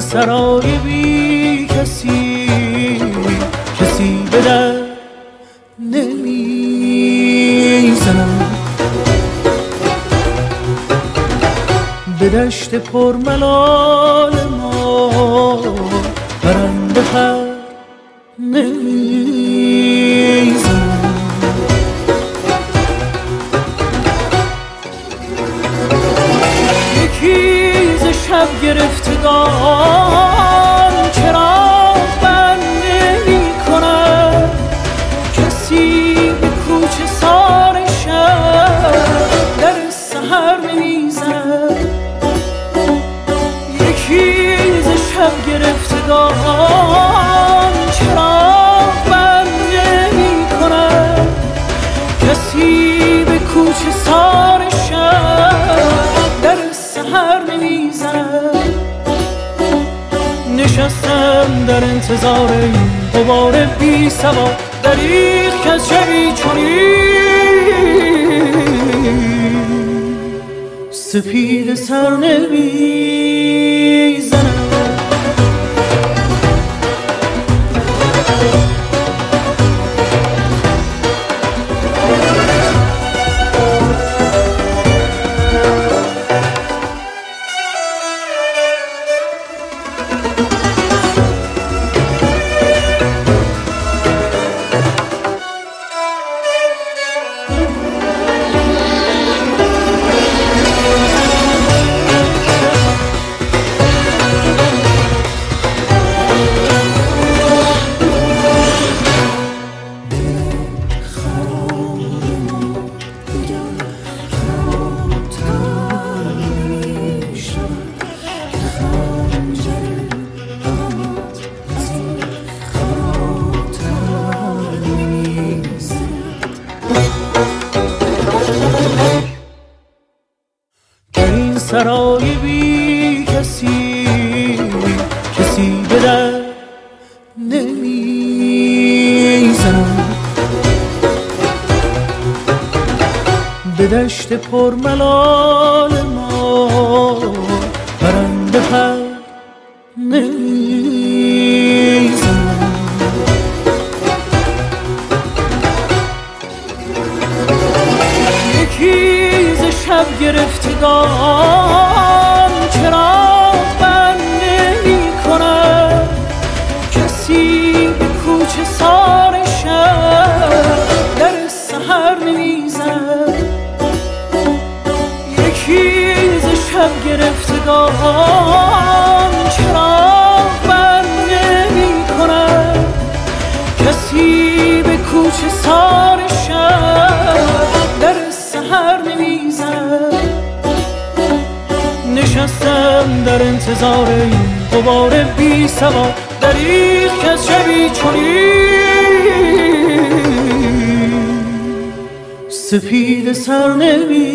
سرای بی کسی کسی به در نمی‌زنم. به دشت پرملال ما برنده پر نمی‌زنم. شب گرفتگان. چرا بند نمی کسی به کوچه سار شب در سهر نمی‌زد یکی ز شب گرفتگان. نشستم در انتظار این غبار بی سوا دریغ که از شبی چنین سپید سر به دشت پرملال ما. پرنده پر یکی ز شب گرفتگان در انتظار این غبار بی سوا دریغ که از شبی چنین. سپید سر نمی‌زد